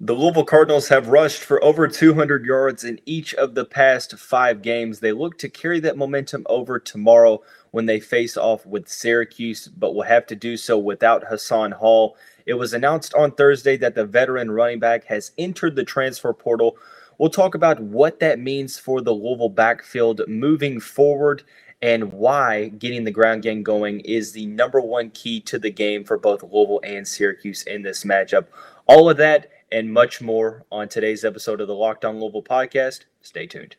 The Louisville Cardinals have rushed for over 200 yards in each of the past five games. They look to carry that momentum over tomorrow when they face off with Syracuse, but will have to do so without Hassan Hall. It was announced on Thursday that the veteran running back has entered the transfer portal. We'll talk about what that means for the Louisville backfield moving forward and why getting the ground game going is the number one key to the game for both Louisville and Syracuse in this matchup. All of that and much more on today's episode of the Locked On Louisville podcast. Stay tuned.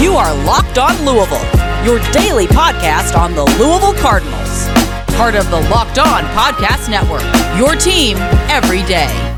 You are Locked On Louisville, your daily podcast on the Louisville Cardinals. Part of the Locked On Podcast Network, your team every day.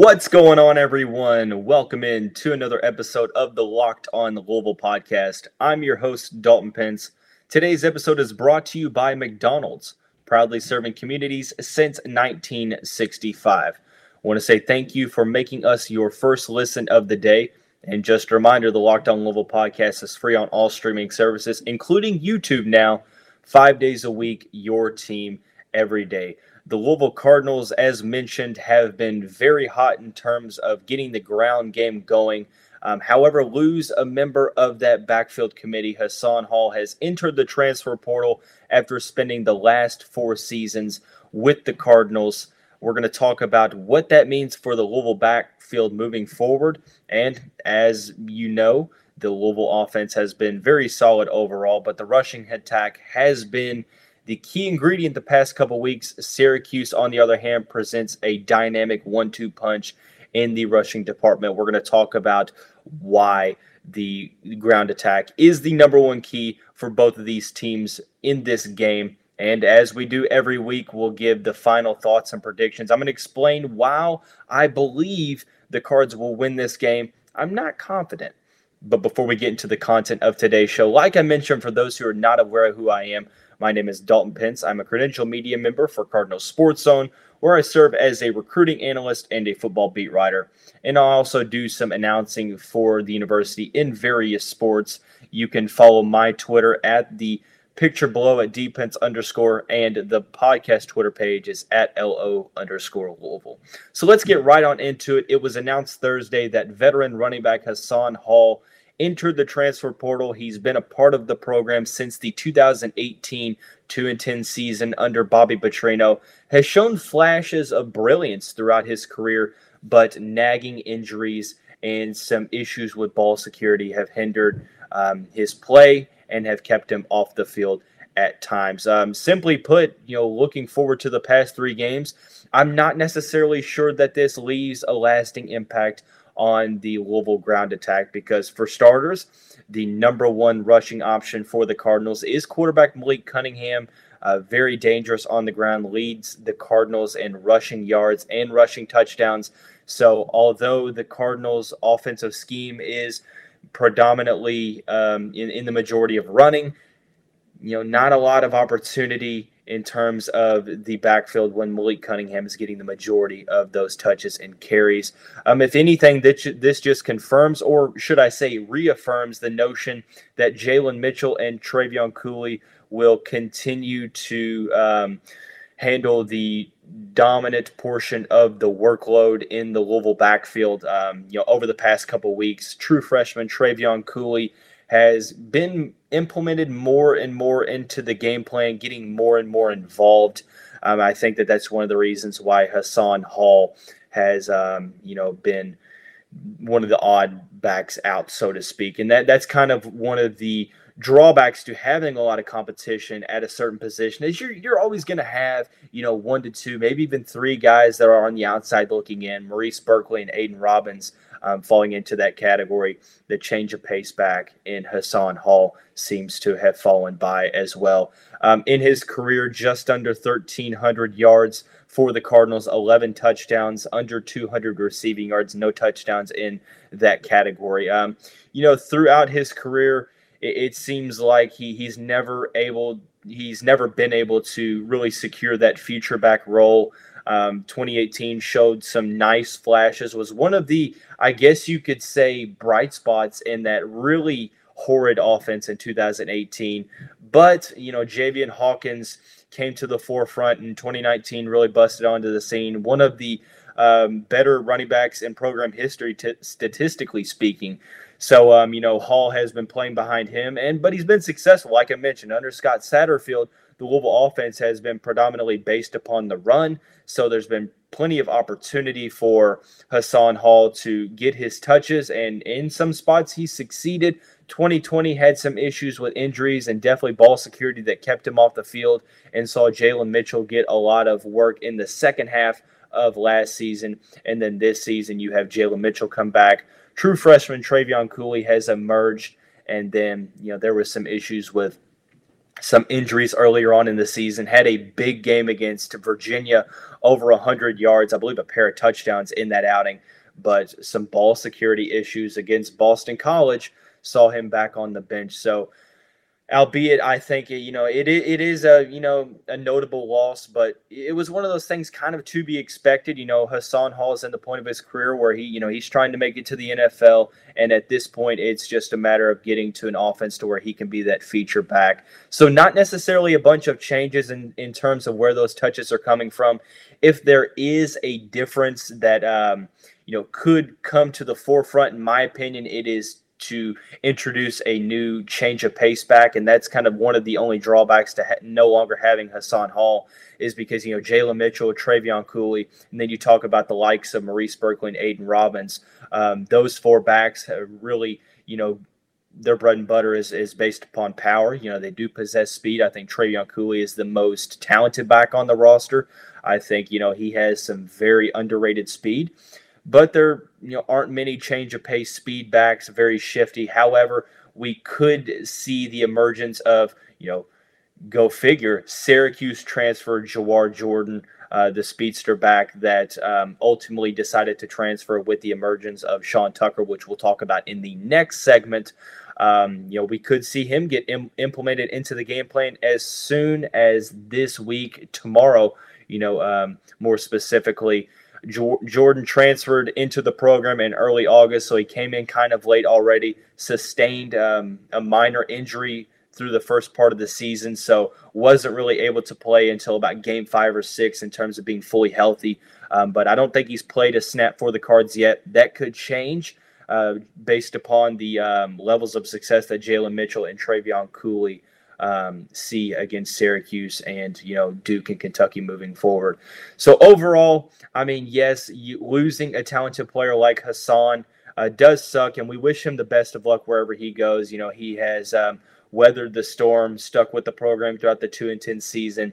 What's going on, everyone? Welcome in to another episode of the Locked On Louisville podcast. I'm your host, Dalton Pence. Today's episode is brought to you by McDonald's, proudly serving communities since 1965. I want to say thank you for making us your first listen of the day. And just a reminder the Locked On Louisville podcast is free on all streaming services, including YouTube now, five days a week, your team every day. The Louisville Cardinals, as mentioned, have been very hot in terms of getting the ground game going. Um, however, lose a member of that backfield committee, Hassan Hall, has entered the transfer portal after spending the last four seasons with the Cardinals. We're going to talk about what that means for the Louisville backfield moving forward. And as you know, the Louisville offense has been very solid overall, but the rushing attack has been the key ingredient the past couple weeks, Syracuse, on the other hand, presents a dynamic one two punch in the rushing department. We're going to talk about why the ground attack is the number one key for both of these teams in this game. And as we do every week, we'll give the final thoughts and predictions. I'm going to explain why I believe the Cards will win this game. I'm not confident. But before we get into the content of today's show, like I mentioned, for those who are not aware of who I am, my name is Dalton Pence. I'm a credential media member for Cardinal Sports Zone, where I serve as a recruiting analyst and a football beat writer. And I also do some announcing for the university in various sports. You can follow my Twitter at the picture below at dpence underscore and the podcast Twitter page is at LO underscore Louisville. So let's get right on into it. It was announced Thursday that veteran running back Hassan Hall entered the transfer portal. He's been a part of the program since the 2018 2 and 10 season under Bobby Petrino. Has shown flashes of brilliance throughout his career, but nagging injuries and some issues with ball security have hindered um, his play and have kept him off the field at times. Um, simply put, you know, looking forward to the past three games, I'm not necessarily sure that this leaves a lasting impact on the Louisville ground attack because, for starters, the number one rushing option for the Cardinals is quarterback Malik Cunningham. Uh, very dangerous on the ground, leads the Cardinals in rushing yards and rushing touchdowns. So, although the Cardinals' offensive scheme is predominantly um, in, in the majority of running, you know, not a lot of opportunity in terms of the backfield when Malik Cunningham is getting the majority of those touches and carries. Um, if anything, this, this just confirms, or should I say, reaffirms the notion that Jalen Mitchell and Trevion Cooley will continue to um, handle the dominant portion of the workload in the Louisville backfield. Um, you know, over the past couple weeks, true freshman Trevion Cooley has been implemented more and more into the game plan, getting more and more involved. Um, I think that that's one of the reasons why Hassan Hall has, um, you know, been one of the odd backs out, so to speak, and that that's kind of one of the drawbacks to having a lot of competition at a certain position is you're you're always going to have you know one to two, maybe even three guys that are on the outside looking in. Maurice Burkley and Aidan Robbins um, falling into that category. The change of pace back in Hassan Hall seems to have fallen by as well. Um, in his career, just under 1,300 yards for the Cardinals, 11 touchdowns, under 200 receiving yards, no touchdowns in that category. Um, you know, throughout his career, it, it seems like he he's never able he's never been able to really secure that future back role. Um, 2018 showed some nice flashes. Was one of the, I guess you could say, bright spots in that really horrid offense in 2018. But you know, Javian Hawkins came to the forefront in 2019, really busted onto the scene. One of the um, better running backs in program history, t- statistically speaking. So, um, you know, Hall has been playing behind him, and but he's been successful. Like I mentioned, under Scott Satterfield, the Louisville offense has been predominantly based upon the run. So there's been plenty of opportunity for Hassan Hall to get his touches, and in some spots he succeeded. 2020 had some issues with injuries and definitely ball security that kept him off the field, and saw Jalen Mitchell get a lot of work in the second half of last season. And then this season, you have Jalen Mitchell come back. True freshman Trevion Cooley has emerged. And then, you know, there was some issues with some injuries earlier on in the season. Had a big game against Virginia, over 100 yards, I believe a pair of touchdowns in that outing. But some ball security issues against Boston College saw him back on the bench. So, albeit I think you know it it is a you know a notable loss, but it was one of those things kind of to be expected. You know, Hassan Hall is in the point of his career where he you know he's trying to make it to the NFL, and at this point, it's just a matter of getting to an offense to where he can be that feature back. So not necessarily a bunch of changes in in terms of where those touches are coming from. If there is a difference that um, you know could come to the forefront, in my opinion, it is to introduce a new change of pace back, and that's kind of one of the only drawbacks to ha- no longer having Hassan Hall is because you know Jalen Mitchell, Trevion Cooley, and then you talk about the likes of Maurice Burkley and Aidan Robbins. Um, those four backs have really, you know, their bread and butter is, is based upon power. You know, they do possess speed. I think Trevion Cooley is the most talented back on the roster. I think, you know, he has some very underrated speed but there you know aren't many change of pace speed backs, very shifty. However, we could see the emergence of you know go figure Syracuse transfer Jawhar Jordan. Uh, the speedster back that um, ultimately decided to transfer with the emergence of Sean Tucker, which we'll talk about in the next segment. Um, you know, we could see him get Im- implemented into the game plan as soon as this week, tomorrow. You know, um, more specifically, Jordan transferred into the program in early August, so he came in kind of late already. Sustained um, a minor injury through the first part of the season, so wasn't really able to play until about game five or six in terms of being fully healthy. Um, but I don't think he's played a snap for the Cards yet. That could change uh, based upon the um, levels of success that Jalen Mitchell and Trevion Cooley um, see against Syracuse and you know Duke and Kentucky moving forward. So overall, I mean, yes, you, losing a talented player like Hassan uh, does suck, and we wish him the best of luck wherever he goes. You know, he has um, weathered the storm, stuck with the program throughout the two and ten season,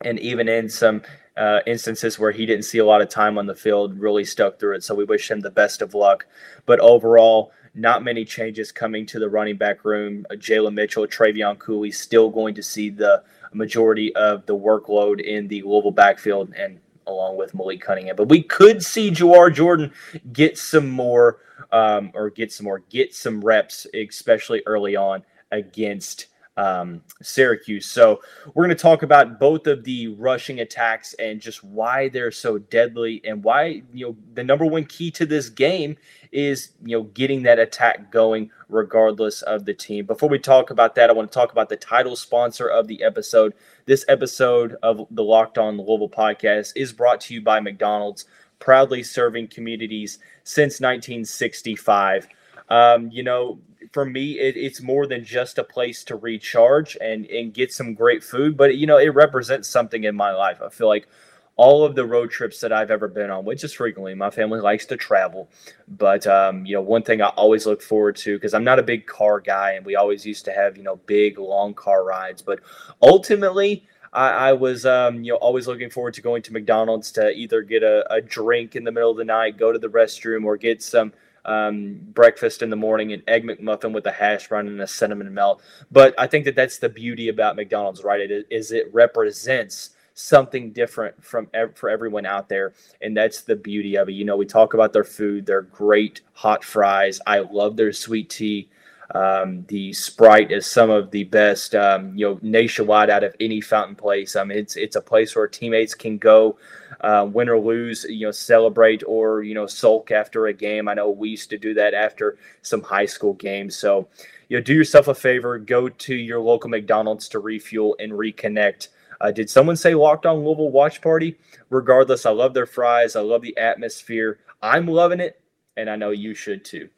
and even in some uh, instances where he didn't see a lot of time on the field, really stuck through it. So we wish him the best of luck. But overall, not many changes coming to the running back room. Uh, Jalen Mitchell, Trevion Cooley still going to see the majority of the workload in the Louisville backfield and along with Malik Cunningham. But we could see Jawhar Jordan get some more um, or get some more, get some reps, especially early on against um, Syracuse. So we're going to talk about both of the rushing attacks and just why they're so deadly and why you know the number one key to this game is you know getting that attack going regardless of the team. Before we talk about that, I want to talk about the title sponsor of the episode. This episode of the Locked On Louisville podcast is brought to you by McDonald's, proudly serving communities since 1965. Um, you know, for me, it, it's more than just a place to recharge and and get some great food, but you know, it represents something in my life. I feel like all of the road trips that I've ever been on, which is frequently, my family likes to travel. But um, you know, one thing I always look forward to because I'm not a big car guy, and we always used to have you know big long car rides. But ultimately, I, I was um, you know always looking forward to going to McDonald's to either get a, a drink in the middle of the night, go to the restroom, or get some um, breakfast in the morning, an egg McMuffin with a hash brown and a cinnamon melt. But I think that that's the beauty about McDonald's, right? It is it represents something different from for everyone out there, and that's the beauty of it. You know, we talk about their food, their great hot fries. I love their sweet tea. Um, the Sprite is some of the best, um, you know, nationwide out of any fountain place. I mean, it's it's a place where teammates can go, uh, win or lose, you know, celebrate or you know sulk after a game. I know we used to do that after some high school games. So, you know, do yourself a favor, go to your local McDonald's to refuel and reconnect. Uh, did someone say locked on Louisville watch party? Regardless, I love their fries. I love the atmosphere. I'm loving it, and I know you should too.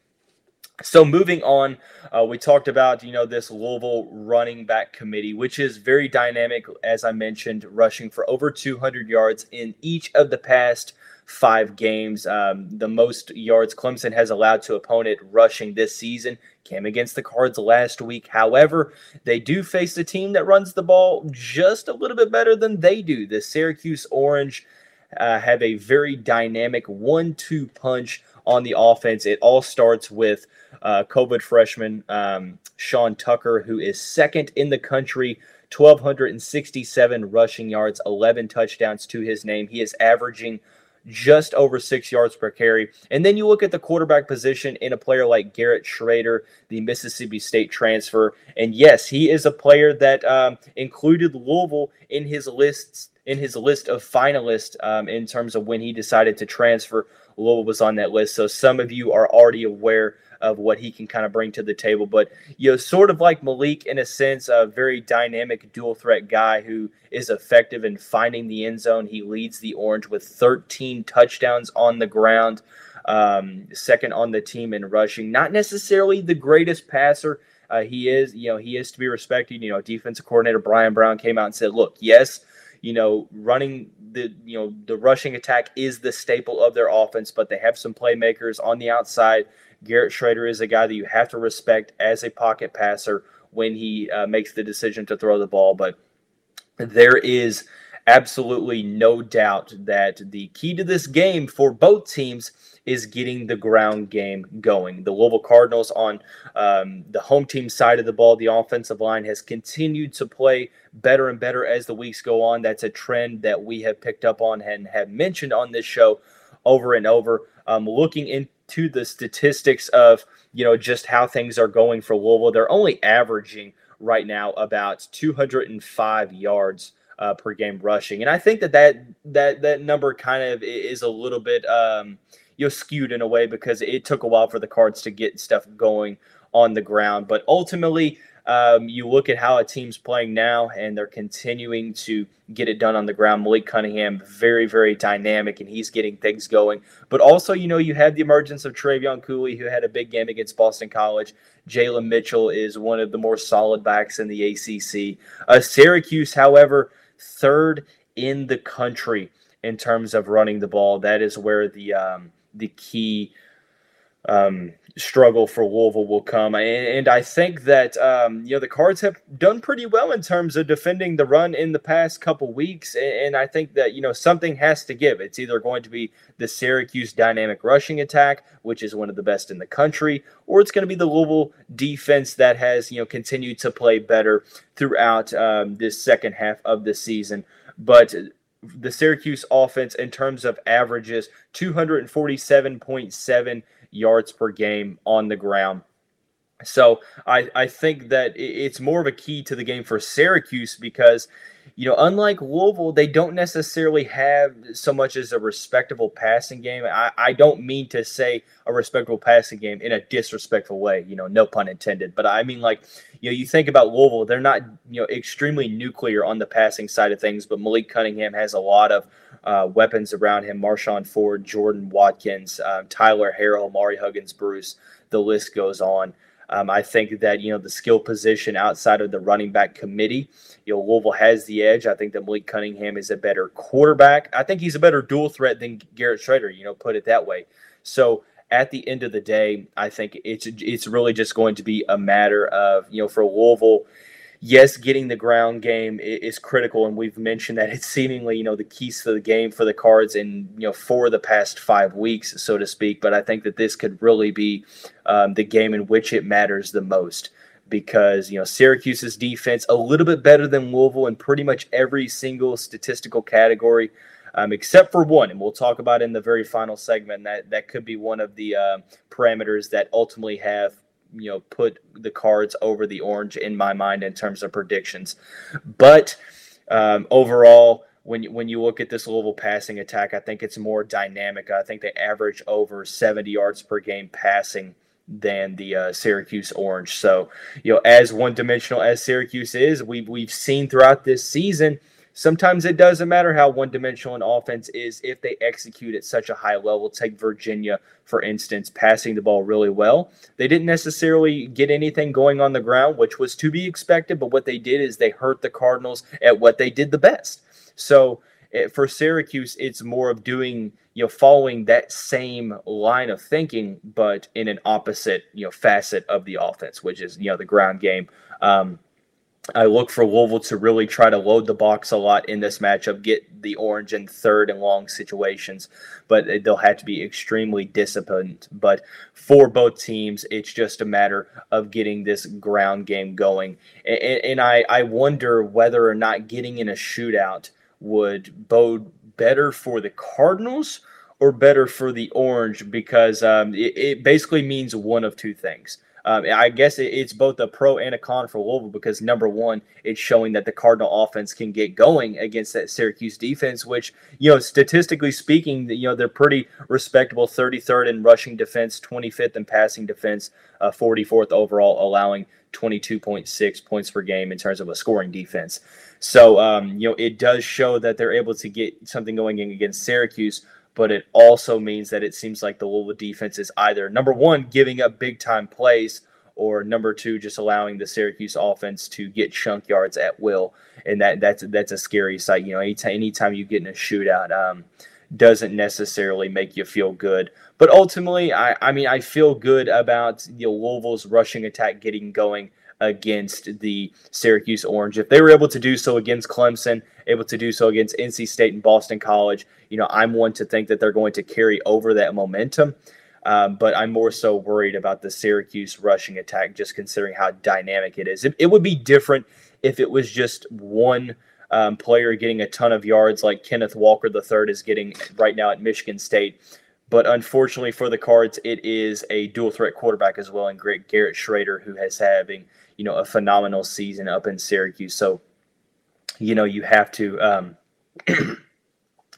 So moving on, uh, we talked about you know this Louisville running back committee, which is very dynamic, as I mentioned, rushing for over 200 yards in each of the past five games. Um, the most yards Clemson has allowed to opponent rushing this season came against the Cards last week. However, they do face a team that runs the ball just a little bit better than they do. The Syracuse Orange uh, have a very dynamic one-two punch on the offense. It all starts with uh, COVID freshman um, Sean Tucker, who is second in the country, 1,267 rushing yards, 11 touchdowns to his name. He is averaging just over six yards per carry. And then you look at the quarterback position in a player like Garrett Shrader, the Mississippi State transfer. And yes, he is a player that um, included Louisville in his lists in his list of finalists um, in terms of when he decided to transfer. Louisville was on that list. So some of you are already aware of what he can kind of bring to the table. But you know, sort of like Malik in a sense, a very dynamic dual threat guy who is effective in finding the end zone. He leads the Orange with 13 touchdowns on the ground, um, second on the team in rushing. Not necessarily the greatest passer. Uh, he is, you know, he is to be respected. You know, defensive coordinator Bryan Brown came out and said, "Look, yes." You know, running the you know the rushing attack is the staple of their offense, but they have some playmakers on the outside Garrett Shrader is a guy that you have to respect as a pocket passer when he uh, makes the decision to throw the ball. But there is absolutely no doubt that the key to this game for both teams is getting the ground game going. The Louisville Cardinals on um, the home team side of the ball, the offensive line has continued to play better and better as the weeks go on. That's a trend that we have picked up on and have mentioned on this show over and over. Um, looking into the statistics of you know just how things are going for Louisville. They're only averaging right now about 205 yards uh, per game rushing, and I think that that that that number kind of is a little bit um, you know skewed in a way because it took a while for the Cards to get stuff going on the ground, but ultimately um, you look at how a team's playing now, and they're continuing to get it done on the ground. Malik Cunningham, very, very dynamic, and he's getting things going. But also, you know, you had the emergence of Trevion Cooley, who had a big game against Boston College. Jalen Mitchell is one of the more solid backs in the ACC. Uh, Syracuse, however, third in the country in terms of running the ball. That is where the um, the key um, struggle for Louisville will come. And, I think that um, you know the Cards have done pretty well in terms of defending the run in the past couple weeks. And I think that you know something has to give. It's either going to be the Syracuse dynamic rushing attack, which is one of the best in the country, or it's going to be the Louisville defense that has you know continued to play better throughout um, this second half of the season. But the Syracuse offense in terms of averages 247.7 yards per game on the ground. So I, I think that it's more of a key to the game for Syracuse because, you know, unlike Louisville, they don't necessarily have so much as a respectable passing game. I, I don't mean to say a respectable passing game in a disrespectful way, you know, no pun intended. But I mean, like, you know, you think about Louisville, they're not, you know, extremely nuclear on the passing side of things, but Malik Cunningham has a lot of uh, weapons around him Marshon Ford, Jordan Watkins, um, Tyler Harrell, Mari Huggins Bruce. The list goes on. Um, I think that you know the skill position outside of the running back committee, you know Louisville has the edge. I think that Malik Cunningham is a better quarterback. I think he's a better dual threat than Garrett Shrader. You know, put it that way. So at the end of the day, I think it's it's really just going to be a matter of you know for Louisville yes, getting the ground game is critical, and we've mentioned that it's seemingly you know the keys to the game for the Cards and you know for the past five weeks, so to speak. But I think that this could really be um, the game in which it matters the most because you know Syracuse's defense a little bit better than Louisville in pretty much every single statistical category. Um, except for one, and we'll talk about in the very final segment. That that could be one of the uh, parameters that ultimately have you know put the cards over the orange in my mind in terms of predictions. But um, overall, when you, when you look at this Louisville passing attack, I think it's more dynamic. I think they average over 70 yards per game passing than the uh, Syracuse Orange. So, you know, as one dimensional as Syracuse is, we've we've seen throughout this season. Sometimes it doesn't matter how one dimensional an offense is if they execute at such a high level. Take Virginia, for instance, passing the ball really well. They didn't necessarily get anything going on the ground, which was to be expected, but what they did is they hurt the Cardinals at what they did the best. So, eh, for Syracuse, it's more of doing you know, following that same line of thinking, but in an opposite, you know, facet of the offense, which is, you know, the ground game. Um, I look for Louisville to really try to load the box a lot in this matchup, get the orange in third and long situations, but they'll have to be extremely disciplined. But for both teams, it's just a matter of getting this ground game going. And, and I, I wonder whether or not getting in a shootout would bode better for the Cardinals or better for the Orange because um, it, it, basically means one of two things. Um, I guess it, it's both a pro and a con for Louisville because number one, it's showing that the Cardinal offense can get going against that Syracuse defense, which you know statistically speaking, you know they're pretty respectable, 33rd in rushing defense, 25th in passing defense, uh, 44th overall, allowing 22.6 points per game in terms of a scoring defense. So, um, you know, it does show that they're able to get something going against Syracuse, but it also means that it seems like the Louisville defense is either number one, giving up big time plays, or number two, just allowing the Syracuse offense to get chunk yards at will. And that that's that's a scary sight. You know, anytime, anytime you get in a shootout, um, doesn't necessarily make you feel good. But ultimately, I, I mean, I feel good about you know, Louisville's rushing attack getting going against the Syracuse Orange. If they were able to do so against Clemson, able to do so against NC State and Boston College, you know, I'm one to think that they're going to carry over that momentum. Um, but I'm more so worried about the Syracuse rushing attack, just considering how dynamic it is. It, it would be different if it was just one um, player getting a ton of yards, like Kenneth Walker III is getting right now at Michigan State. But unfortunately for the Cards, it is a dual threat quarterback as well, and Garrett Shrader, who has having you know a phenomenal season up in Syracuse. So, you know, you have to. Um,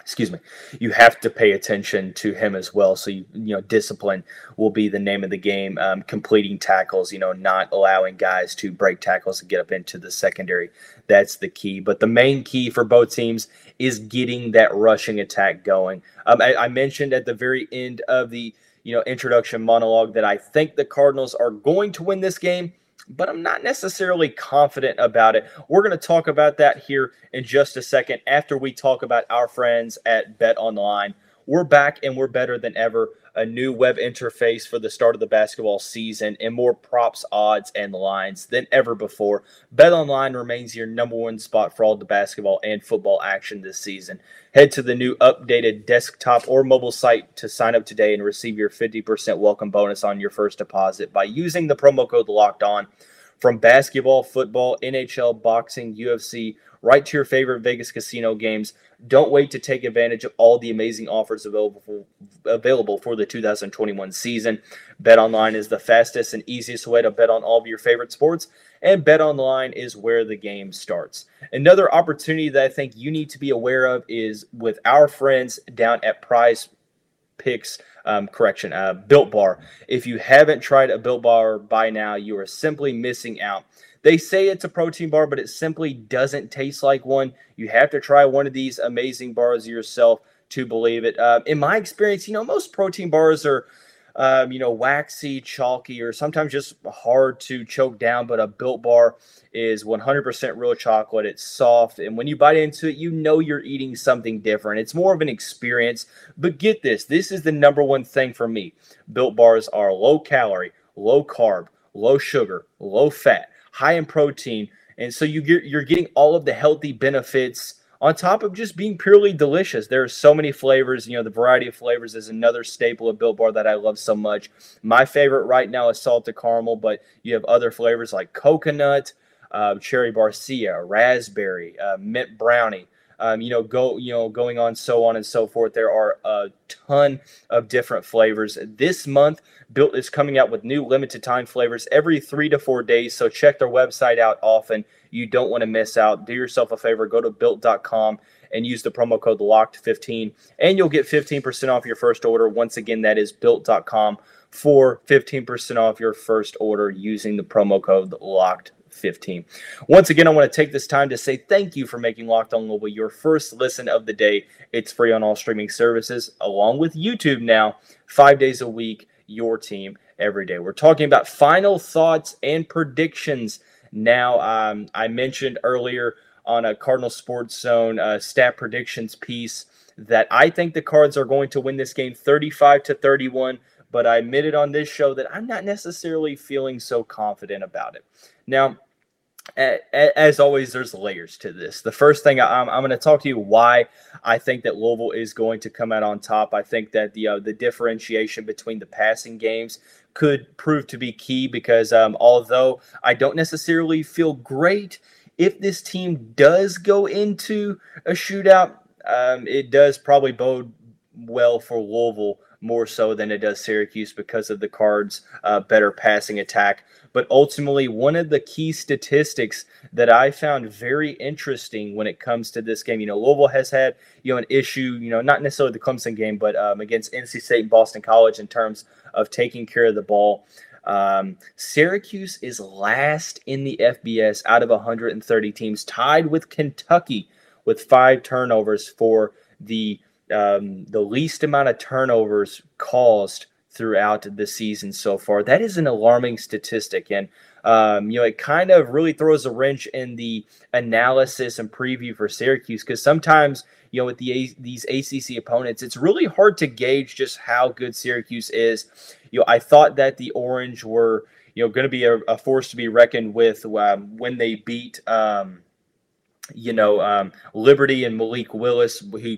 excuse me, you have to pay attention to him as well. So you you know discipline will be the name of the game. Um, completing tackles, you know, not allowing guys to break tackles and get up into the secondary. That's the key. But the main key for both teams is getting that rushing attack going. Um, I, I mentioned at the very end of the you know introduction monologue that I think the Cardinals are going to win this game but I'm not necessarily confident about it. We're going to talk about that here in just a second after we talk about our friends at Bet Online. We're back and we're better than ever. A new web interface for the start of the basketball season and more props, odds, and lines than ever before. Bet Online remains your number one spot for all the basketball and football action this season. Head to the new updated desktop or mobile site to sign up today and receive your 50% welcome bonus on your first deposit by using the promo code Locked On. From basketball, football, NHL, boxing, UFC, right to your favorite Vegas casino games. Don't wait to take advantage of all the amazing offers available for, available for the 2021 season. Bet online is the fastest and easiest way to bet on all of your favorite sports, and Bet online is where the game starts. Another opportunity that I think you need to be aware of is with our friends down at Prize Picks. Um, correction, uh, Built Bar. If you haven't tried a Built Bar by now, you are simply missing out. They say it's a protein bar, but it simply doesn't taste like one. You have to try one of these amazing bars yourself to believe it. Uh, in my experience, you know, most protein bars are, um, you know, waxy, chalky, or sometimes just hard to choke down. But a built bar is 100% real chocolate. It's soft. And when you bite into it, you know you're eating something different. It's more of an experience. But get this this is the number one thing for me. Built bars are low calorie, low carb, low sugar, low fat high in protein, and so you get, you're getting all of the healthy benefits on top of just being purely delicious. There are so many flavors. You know, the variety of flavors is another staple of Built Bar that I love so much. My favorite right now is salted caramel, but you have other flavors like coconut, uh, cherry barcia, raspberry, uh, mint brownie. Um, you know, go, you know, going on, so on and so forth. There are a ton of different flavors. This month, Built is coming out with new limited time flavors every three to four days. So check their website out often. You don't want to miss out. Do yourself a favor, go to built.com and use the promo code LOCKED15, and you'll get 15% off your first order. Once again, that is built.com for 15% off your first order using the promo code LOCKED 15. Once again, I want to take this time to say thank you for making Locked On Global your first listen of the day. It's free on all streaming services, along with YouTube now, five days a week, your team every day. We're talking about final thoughts and predictions now. Um, I mentioned earlier on a Cardinal Sports Zone uh, stat predictions piece that I think the Cards are going to win this game 35 to 31 but I admitted on this show that I'm not necessarily feeling so confident about it. Now, as always, there's layers to this. The first thing I'm, I'm going to talk to you why I think that Louisville is going to come out on top. I think that the uh, the differentiation between the passing games could prove to be key because um, although I don't necessarily feel great if this team does go into a shootout, um, it does probably bode well for Louisville more so than it does Syracuse because of the Cards' uh, better passing attack. But ultimately, one of the key statistics that I found very interesting when it comes to this game, you know, Louisville has had you know an issue, you know, not necessarily the Clemson game, but um, against NC State and Boston College in terms of taking care of the ball. Um, Syracuse is last in the FBS out of 130 teams, tied with Kentucky with five turnovers for the um, the least amount of turnovers caused throughout the season so far. That is an alarming statistic. And, um, you know, it kind of really throws a wrench in the analysis and preview for Syracuse because sometimes, you know, with the these ACC opponents, it's really hard to gauge just how good Syracuse is. You know, I thought that the Orange were, you know, going to be a, a, force to be reckoned with um, when they beat, um, you know, um, Liberty and Malik Willis, who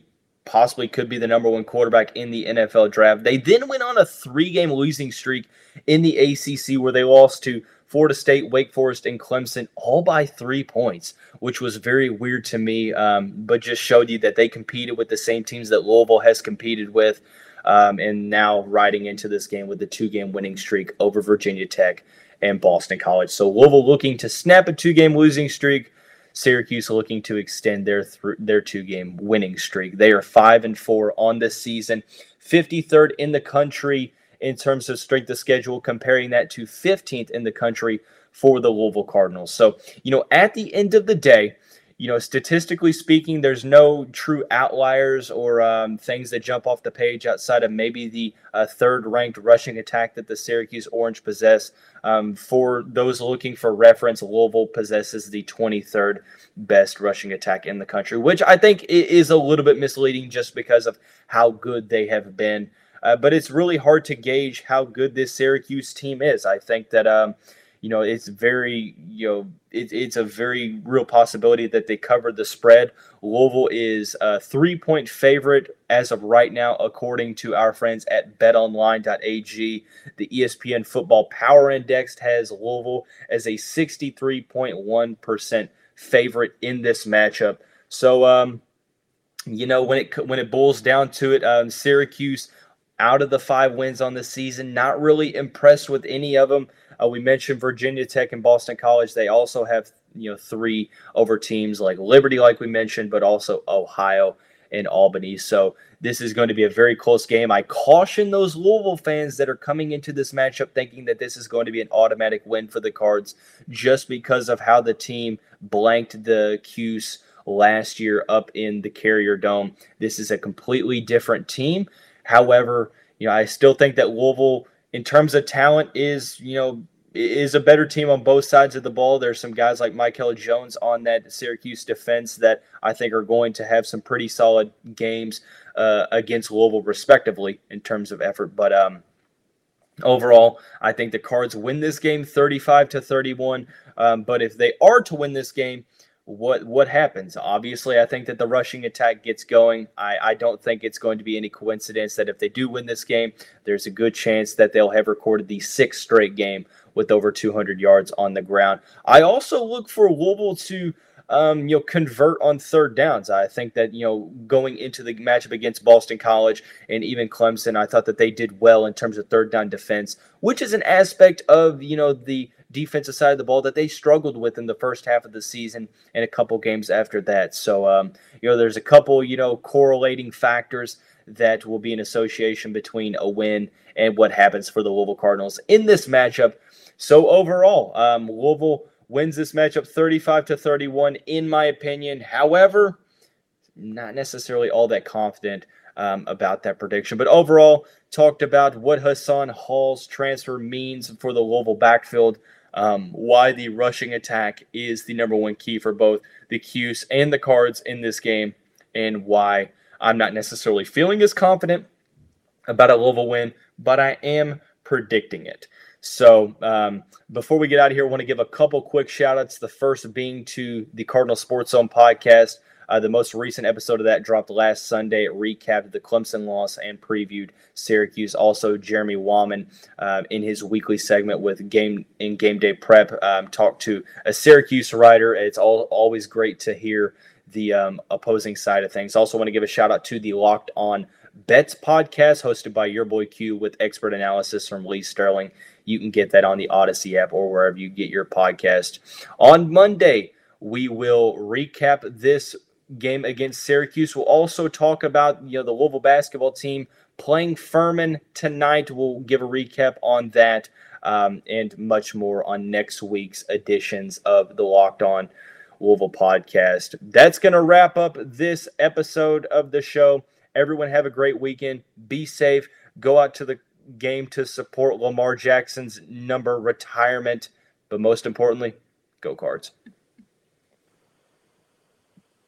possibly could be the number one quarterback in the NFL draft. They then went on a three game losing streak in the ACC where they lost to Florida State, Wake Forest, and Clemson all by three points, which was very weird to me, um, but just showed you that they competed with the same teams that Louisville has competed with. Um, and now riding into this game with the two game winning streak over Virginia Tech and Boston College. So Louisville looking to snap a two game losing streak Syracuse looking to extend their th- their two game winning streak. They are five and four on this season, 53rd in the country in terms of strength of schedule, comparing that to 15th in the country for the Louisville Cardinals. So, you know, at the end of the day, you know, statistically speaking, there's no true outliers or um, things that jump off the page outside of maybe the uh, third ranked rushing attack that the Syracuse Orange possess. Um, for those looking for reference, Louisville possesses the 23rd best rushing attack in the country, which I think is a little bit misleading just because of how good they have been. Uh, but it's really hard to gauge how good this Syracuse team is. I think that. Um, you know, it's very, you know, it, it's a very real possibility that they cover the spread. Louisville is a three point favorite as of right now, according to our friends at betonline.ag. The ESPN Football Power Index has Louisville as a 63.1% favorite in this matchup. So, um, you know, when it when it boils down to it, um, Syracuse out of the five wins on the season, not really impressed with any of them. Uh, we mentioned Virginia Tech and Boston College. They also have you know three over teams like Liberty, like we mentioned, but also Ohio and Albany. So this is going to be a very close game. I caution those Louisville fans that are coming into this matchup thinking that this is going to be an automatic win for the Cards just because of how the team blanked the Cuse last year up in the Carrier Dome. This is a completely different team. However, you know, I still think that Louisville in terms of talent is, you know, is a better team on both sides of the ball. There's some guys like Mikel Jones on that Syracuse defense that I think are going to have some pretty solid games uh, against Louisville, respectively, in terms of effort. But um, overall, I think the Cards win this game 35 to 31. Um, but if they are to win this game, what what happens? Obviously, I think that the rushing attack gets going. I, I don't think it's going to be any coincidence that if they do win this game, there's a good chance that they'll have recorded the sixth straight game with over 200 yards on the ground. I also look for Louisville to um, you know, convert on third downs. I think that, you know, going into the matchup against Boston College and even Clemson, I thought that they did well in terms of third down defense, which is an aspect of, you know, the defensive side of the ball that they struggled with in the first half of the season and a couple games after that. So, um, you know, there's a couple, you know, correlating factors that will be an association between a win and what happens for the Louisville Cardinals in this matchup. So overall, um, Louisville wins this matchup 35 to 31, in my opinion. However, not necessarily all that confident um, about that prediction. But overall, talked about what Hassan Hall's transfer means for the Louisville backfield, um, why the rushing attack is the number one key for both the Cuse and the Cards in this game, and why I'm not necessarily feeling as confident about a Louisville win, but I am predicting it. So um, before we get out of here, I want to give a couple quick shout outs. The first being to the Cardinal Sports Zone podcast. Uh, the most recent episode of that dropped last Sunday. It recapped the Clemson loss and previewed Syracuse. Also, Jeremy Wallman uh, in his weekly segment with Game in Game Day Prep um, talked to a Syracuse writer. It's all, always great to hear the um, opposing side of things. Also, want to give a shout out to the Locked On Bets podcast hosted by your boy Q with expert analysis from Lee Sterling. You can get that on the Odyssey app or wherever you get your podcast. On Monday, we will recap this game against Syracuse. We'll also talk about you know the Louisville basketball team playing Furman tonight. We'll give a recap on that um, and much more on next week's editions of the Locked On Louisville podcast. That's going to wrap up this episode of the show. Everyone have a great weekend. Be safe. Go out to the game to support Lamar Jackson's number retirement. But most importantly, go cards.